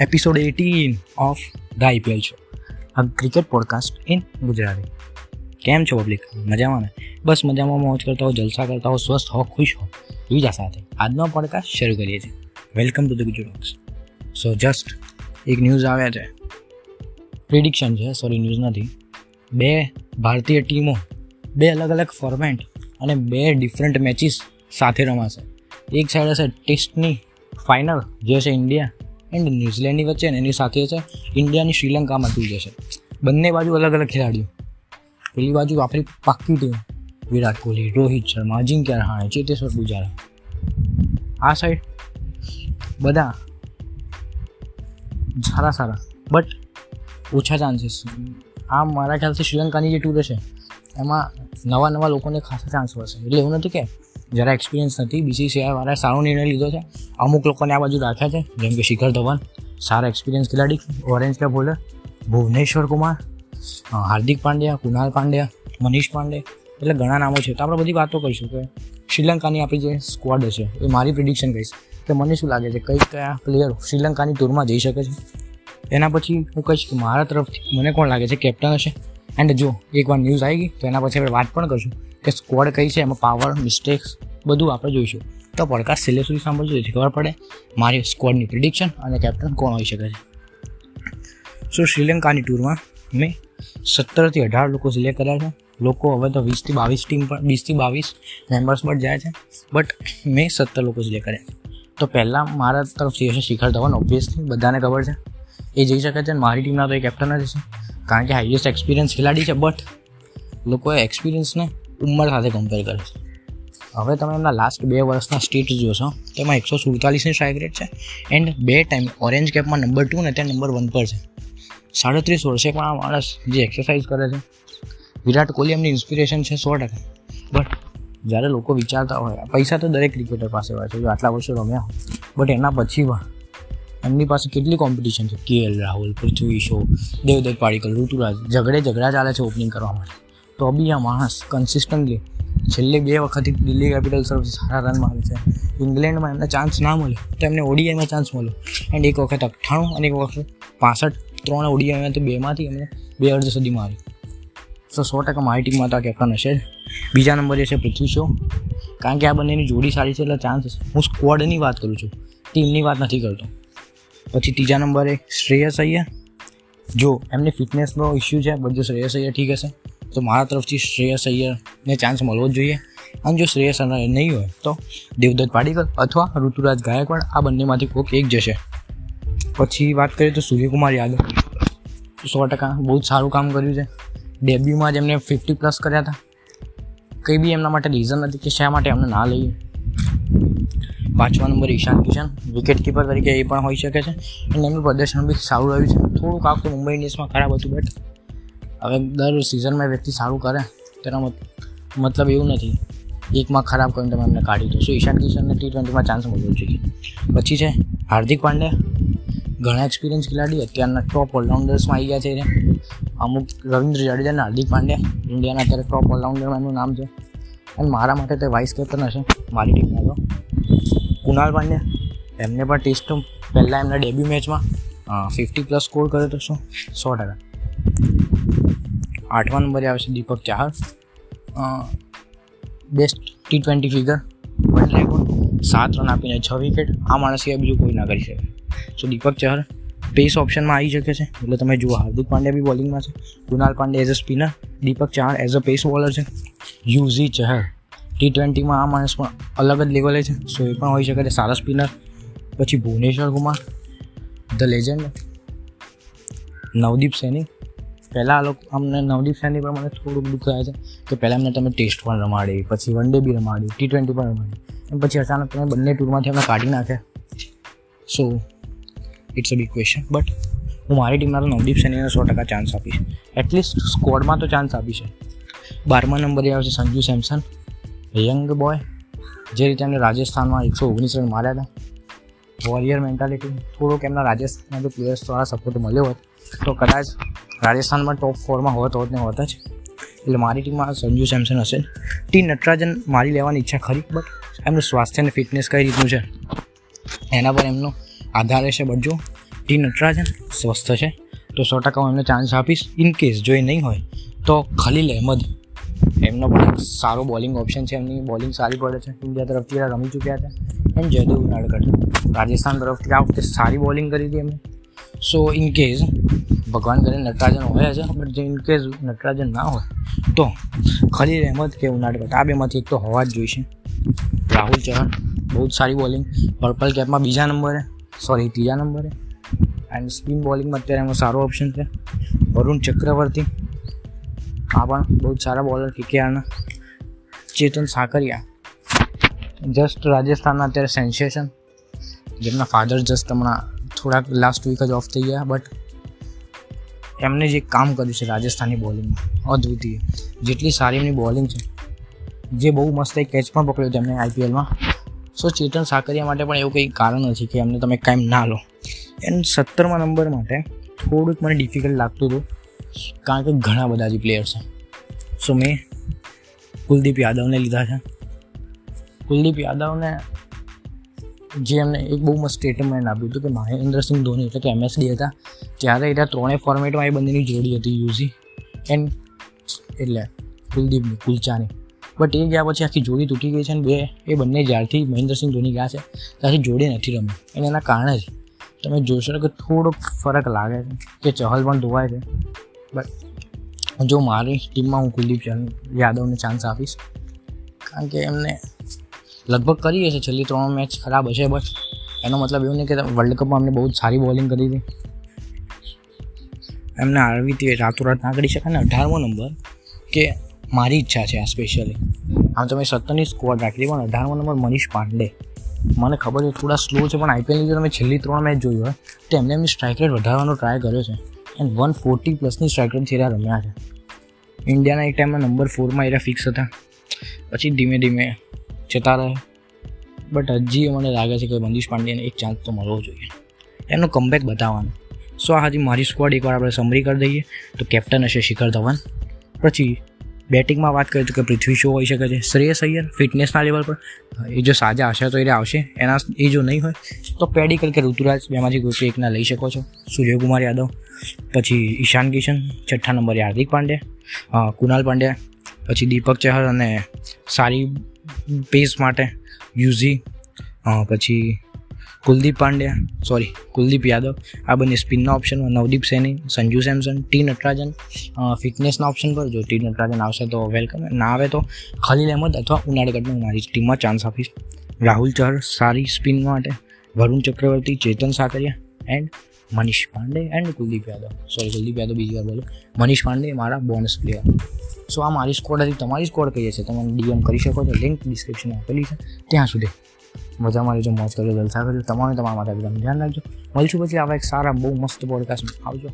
episode 18 of the IPL show, આ cricket podcast in Gujarati કેમ છો પબ્લિક મજામાં ને? બસ મજામાં મોજ કરતા હો જલસા કરતા હો સ્વસ્થ હો ખુશ હો બીજા સાથે આજનો પોડકાસ્ટ શરૂ કરીએ છીએ. Welcome to the Gujarat so just એક ન્યૂઝ આવ્યા છે. પ્રિડિક્શન છે સોરી ન્યૂઝ નથી. બે ભારતીય ટીમો બે અલગ અલગ ફોર્મેટ અને બે ડિફરન્ટ મેચિસ સાથે રમાશે. એક સાઈડ હશે ટેસ્ટની ફાઇનલ જે છે ઇન્ડિયા એન્ડ ન્યૂઝીલેન્ડની વચ્ચે એની સાથે છે ઇન્ડિયાની શ્રીલંકામાં થઈ જશે. બંને બાજુ અલગ અલગ ખેલાડીઓ. પેલી બાજુ આપણી પાક્કી ટીમ વિરાટ કોહલી, રોહિત શર્મા, અજિંક્ય રહાણે, ચેતેશ્વર પૂજારા આ સાઈડ બધા સારા સારા બટ ઓછા ચાન્સીસ આ મારા ખ્યાલથી શ્રીલંકાની જે ટૂર હશે, એમાં નવા નવા લોકોને ખાસા ચાન્સ હશે એટલે એવું નથી કે જરા એક્સપિરિયન્સ નથી. બીસીસીઆઈવાળાએ સારો નિર્ણય લીધો છે. અમુક લોકોને આ બાજુ રાખ્યા છે, જેમ કે શિખર ધવન. સારા એક્સપિરિયન્સ ખેલાડી orange cap bowler Bhuvneshwar Kumar Hardik Pandya Krunal Pandya, Manish Pandey એટલે ઘણા નામો છે. તો આપણે બધી વાતો કરીશું કે શ્રીલંકાની આપણી જે સ્ક્વોડ છે, એ મારી પ્રિડિક્શન કહીશ. કે મને શું લાગે છે, કઈ કયા પ્લેયર શ્રીલંકાની ટૂરમાં જઈ શકે છે? એના પછી હું કહીશ કે મારા તરફથી મને કોણ લાગે છે કેપ્ટન હશે? એન્ડ જો એકવાર ન્યૂઝ આવી ગઈ, તો એના પછી આપણે વાત પણ કરશું. કે સ્કોડ કઈ છે, એમાં પાવર મિસ્ટેક્સ બધું આપણે જોઈશું. તો પોડકાસ્ટ છેલ્લે સુધી સાંભળજો, જેથી ખબર પડે મારી સ્કોડની પ્રિડિક્શન અને કેપ્ટન કોણ હોઈ શકે છે. સો શ્રીલંકાની ટૂરમાં મેં સત્તરથી અઢાર લોકો સિલેક્ટ કર્યા છે. લોકો હવે તો વીસથી બાવીસ ટીમ પણ વીસથી બાવીસ મેમ્બર્સ પણ જાય છે. બટ મેં સત્તર લોકો સિલેક્ટ કર્યા તો પહેલાં મારા તરફથી હશે શિખર ધવન ઓબ્વિયસલી બધાને ખબર છે. એ જઈ શકે છે મારી ટીમના તો એ કેપ્ટન જ છે કારણ કે હાઈએસ્ટ એક્સપિરિયન્સ ખેલાડી છે બટ લોકોએ એક્સપિરિયન્સને ઉંમર સાથે કમ્પેર કરે છે. હવે તમે એમના લાસ્ટ બે વર્ષના સ્ટેટ જોશો તેમાં એકસો સુડતાલીસની સ્ટ્રાઇક રેટ છે એન્ડ બે ટાઈમ ઓરેન્જ કેપમાં નંબર ટુ ને ત્યાં નંબર વન પર છે. સાડત્રીસ વર્ષે પણ આ માણસ જે એક્સરસાઇઝ કરે છે, વિરાટ કોહલી એમની ઇન્સ્પિરેશન છે સો ટકા. બટ જ્યારે લોકો વિચારતા હોય, પૈસા તો દરેક ક્રિકેટર પાસે હોય છે, જો આટલા વર્ષો રમ્યા બટ એના પછી પણ એમની પાસે કેટલી કોમ્પિટિશન છે? કે એલ રાહુલ, પૃથ્વી શો, દેવદત્ત પાડીકલ ઋતુરાજ ઝઘડે ઝઘડા ચાલે છે ઓપનિંગ કરવા માટે. તો બી આ માણસ કન્સિસ્ટન્ટલી છેલ્લે બે વખતથી દિલ્હી કેપિટલ સર્વિસ સારા રન મારે છે. ઇંગ્લેન્ડમાં એમને ચાન્સ ના મળ્યો તો એમને ઓડીઆઈમાં ચાન્સ મળ્યો એન્ડ એક વખત અઠ્ઠાણું અને એક વખત પાસઠ, ત્રણ ઓડીઆઈમાં તો બેમાંથી એમને બે અર્ધ સુધી મારી સો સો ટકા મારી ટીમમાં તો આ કેપ્ટન હશે બીજા નંબરે છે પૃથ્વી શો. કારણ કે આ બંનેની જોડી સારી છે એટલે ચાન્સ હું સ્ક્વોડની વાત કરું છું. ટીમની વાત નથી કરતો. પછી ત્રીજા નંબરે શ્રેયસ અય્યર. જો એમની ફિટનેસનો ઇસ્યુ છે, બધું શ્રેયસ અય્યર ઠીક હશે. તો મારા તરફથી શ્રેયસ અય્યરને ચાન્સ મળવો જ જોઈએ. અને જો શ્રેયસ અય્યર નહીં હોય, તો દેવદત્ત પાડીકર અથવા ઋતુરાજ ગાયકવાડ, આ બંનેમાંથી કોઈક એક જશે. પછી વાત કરીએ તો સૂર્યકુમાર યાદવ. સો ટકા બહુ જ સારું કામ કર્યું છે. ડેબ્યુમાં જ એમને ફિફ્ટી પ્લસ કર્યા હતા. કંઈ બી એમના માટે રીઝન નથી કે શા માટે એમને ના લઈએ. પાંચમા number Ishan Kishan wicket keeper તરીકે એ પણ હોઈ શકે છે. અને એમનું પ્રદર્શન બી સારું રહ્યું છે. થોડુંક આખું મુંબઈ ઇન્ડિયન્સમાં ખરાબ હતું બટ હવે દર સિઝનમાં વ્યક્તિ સારું કરે, તેનો મતલબ એવું નથી. એકમાં ખરાબ કરીને તમે એમને કાઢી દો શું ઈશાન કિશનને ટી ટ્વેન્ટીમાં ચાન્સ મળવો જોઈએ પછી છે, હાર્દિક પાંડ્યા ઘણા એક્સપિરિયન્સ ખેલાડી અત્યારના ટોપ ઓલરાઉન્ડર્સમાં આવી ગયા છે અમુક રવિન્દ્ર જાડેજા અને હાર્દિક પાંડ્યા ઇન્ડિયાના અત્યારે ટોપ ઓલરાઉન્ડરમાં એમનું નામ છે. અને મારા માટે તે વાઇસ કેપ્ટન હશે, મારી ટીમમાં તો. કુનાલ પાંડ્યા એમને પણ ટેસ્ટ પહેલાં એમના ડેબ્યુ મેચમાં ફિફ્ટી પ્લસ સ્કોર કર્યો તો શું? સો ટકા. આઠમા નંબરે આવે છે Deepak Chahar. Best T twenty figure world record સાત રન આપીને છ વિકેટ આ માણસ સિવાય બીજું કોઈ ના કરી શકે. સો દીપક ચહર પેસ ઓપ્શનમાં આવી શકે છે. એટલે તમે જુઓ, હાર્દિક પાંડ્યા બી બોલિંગમાં છે. Kunal Pandey as a spinner Deepak Chahar as a pace bowler છે. યુઝી ચહર. ટી ટ્વેન્ટીમાં આ માણસ પણ અલગ જ લેવલે છે. સો એ પણ હોઈ શકે છે સારા સ્પિનર પછી ભુવનેશ્વર કુમાર ધ લેજન્ડ નવદીપ સૈની પહેલાં લોકો અમને નવદીપ સૈની પણ મને થોડુંક દુઃખ છે કે પહેલાં એમને તમે ટેસ્ટ પણ રમાડી, પછી વન ડે બી રમાડી ટી ટ્વેન્ટી પણ રમાડી. અને પછી અચાનક તમે બંને ટૂરમાંથી અમને કાઢી નાખ્યા. So it's a big question but હું મારી ટીમમાં તો નવદીપ સૈનીને સો ટકા ચાન્સ આપીશ. એટલીસ્ટ સ્કોડમાં તો ચાન્સ આપીશ બારમા નંબરે આવશે સંજુ સેમસન. યંગ બોય જે રીતે એમને રાજસ્થાનમાં એકસો ઓગણીસ રન માર્યા હતા. વોરિયર મેન્ટાલિટી થોડોક એમના રાજસ્થાનના જો પ્લેયર્સ દ્વારા સપોર્ટ મળ્યો હોત, તો કદાચ રાજસ્થાનમાં ટોપ ફોરમાં હોત હોત ને હોત જ. એટલે મારી ટીમમાં સંજુ સેમસન હશે ટી નટરાજન મારી લેવાની ઈચ્છા ખરી બટ એમનું સ્વાસ્થ્ય અને ફિટનેસ કઈ રીતનું છે? એના પર એમનો આધાર રહેશે બટ જો ટી નટરાજન સ્વસ્થ છે, તો સો ટકા હું એમને ચાન્સ આપીશ. ઇન કેસ જો એ નહીં હોય, તો ખલીલ અહેમદ. એમનો પણ સારો બોલિંગ ઓપ્શન છે, એમની બોલિંગ સારી પડે છે. ઇન્ડિયા તરફથી રમી ચૂક્યા હતા. એન્ડ જયદેવ નાડકર રાજસ્થાન તરફથી આ વખતે સારી બોલિંગ કરી હતી એમને સો ઇન કેસ ભગવાન કરે નટરાજન હોય છે? બટ જે ઇન કેસ નટરાજન ના હોય. તો ખલીલ અહેમદ કે ઉનાડકર આ બેમાંથી એક તો હોવા જ જોઈશે. રાહુલ ચૌહાણ બહુ જ સારી બોલિંગ પર્પલ કેપમાં બીજા નંબરે સોરી ત્રીજા નંબરે એન્ડ સ્પિન બોલિંગમાં અત્યારે એમાં સારો ઓપ્શન છે. વરુણ ચક્રવર્તી આ પણ બહુ જ સારા બોલર કેકેઆરના ચેતન સાકરિયા જસ્ટ રાજસ્થાનના અત્યારે સેન્સેશન જેમના ફાધર જસ્ટ હમણાં થોડાક લાસ્ટ વીક જ ઓફ થઈ ગયા બટ એમને જે કામ કર્યું છે રાજસ્થાની બોલિંગમાં અદ્વિતીય. જેટલી સારી એમની બોલિંગ છે, જે બહુ મસ્ત એક કેચ પણ પકડ્યો તેમણે આઈપીએલમાં સો ચેતન સાકરિયા માટે પણ એવું કંઈ કારણ નથી કે એમને તમે કાંઈ ના લો. એન્ડ સત્તરમા નંબર માટે થોડુંક મને ડિફિકલ્ટ લાગતું હતું, કારણ કે ઘણા બધા જે પ્લેયર છે. સો મેં કુલદીપ યાદવને લીધા છે. કુલદીપ યાદવને જે એમને એક બહુ મસ્ત સ્ટેટમેન્ટ આપ્યું હતું કે મહેન્દ્રસિંહ ધોની એટલે કે એમએસડી હતા. ત્યારે એટલે ત્રણેય ફોર્મેટમાં એ બંનેની જોડી હતી યુઝી એન્ડ એટલે કુલદીપની કુલચાની. બટ એ ગયા પછી આખી જોડી તૂટી ગઈ છે અને બે, એ બંને જ્યારથી મહેન્દ્રસિંહ ધોની ગયા છે, ત્યારથી જોડી નથી રમી. અને એના કારણે જ તમે જોશો કે થોડોક ફરક લાગે છે, કે ચહલ પણ ધોવાય છે. બટ જો મારી ટીમમાં હું કુલદીપ યાદવને ચાન્સ આપીશ, કારણ કે એમને લગભગ કરીએ છે છેલ્લી ત્રણ મેચ ખરાબ હશે બસ એનો મતલબ એવું નહીં કે વર્લ્ડ કપમાં અમને બહુ જ સારી બોલિંગ કરી હતી. એમને આવી હતી રાતોરાત ના કરી શકાય. ને અઢારમો નંબર કે મારી ઈચ્છા છે આ સ્પેશિયલી આમ તમે સત્તરની સ્કોડ રાખી પણ અઢારમો નંબર મનીષ પાંડે. મને ખબર છે, થોડા સ્લો છે, પણ આઈપીએલની જો તમે છેલ્લી ત્રણ મેચ જોઈ હોય, તો એમને એમની સ્ટ્રાઇક રેટ વધારવાનો ટ્રાય કર્યો છે. એન્ડ વન ફોર્ટી પ્લસની સ્ટ્રાઇક રેટ થયેલા રમ્યા છે. ઇન્ડિયાના એક ટાઈમમાં નંબર ફોરમાં એરા ફિક્સ હતા. પછી ધીમે ધીમે જતા રહે. બટ હજી મને લાગે છે કે મનીષ પાંડેને એક ચાન્સ તો મળવો જોઈએ. એનો કમબેક બતાવવાનો. સો હજી મારી સ્કોડ એકવાર આપણે સમરી કરી દઈએ. તો કેપ્ટન હશે શિખર ધવન. પછી બેટિંગમાં વાત કરીએ તો કે પૃથ્વી શો હોઈ શકે છે. શ્રેયસ અય્યર ફિટનેસના લેવલ પર. એ જો સાજા હશે તો એ આવશે. એના એ જો નહીં હોય, તો પેડિકલ કે ઋતુરાજ બેમાંથી કોઈ એકના લઈ શકો છો. સૂર્યકુમાર યાદવ. પછી ઈશાન કિશન, છઠ્ઠા નંબરે હાર્દિક પાંડ્યા. કુનાલ પાંડ્યા. પછી દીપક ચહર અને સારી પેસ માટે યુઝી પછી કુલદીપ પાંડ્યા સોરી કુલદીપ યાદવ. આ બંને સ્પિનના ઓપ્શનમાં નવદીપ સૈની, સંજુ સેમસન ટી નટરાજન ફિટનેસના ઓપ્શન પર, જો ટી નટરાજન આવશે તો વેલકમ ના આવે તો ખલીલ અહેમદ અથવા ઉનાળગઢને મારી ટીમમાં ચાન્સ આપીશ. રાહુલ ચહર, સારી સ્પિન માટે Varun Chakravarthy, Chetan Sakariya and Manish Pandey and Kuldeep Yadav. Sorry Kuldeep Yadav બીજી વાર બોલો. મનીષ પાંડે મારા બોનસ પ્લેયર સો આ મારી સ્કોડ હતી, તમારી સ્કોડ કહીએ છે તમે ડીએમ કરી શકો છો લિંક ડિસ્ક્રિપ્શનમાં આપેલી છે. ત્યાં સુધી મજા મારી જો મોજ કરજો, જલસા કરજો, તમારે તમારા માટે એકદમ ધ્યાન રાખજો. મળશું પછી, આવા એક સારા, બહુ મસ્ત પોડકાસ્ટમાં આવજો.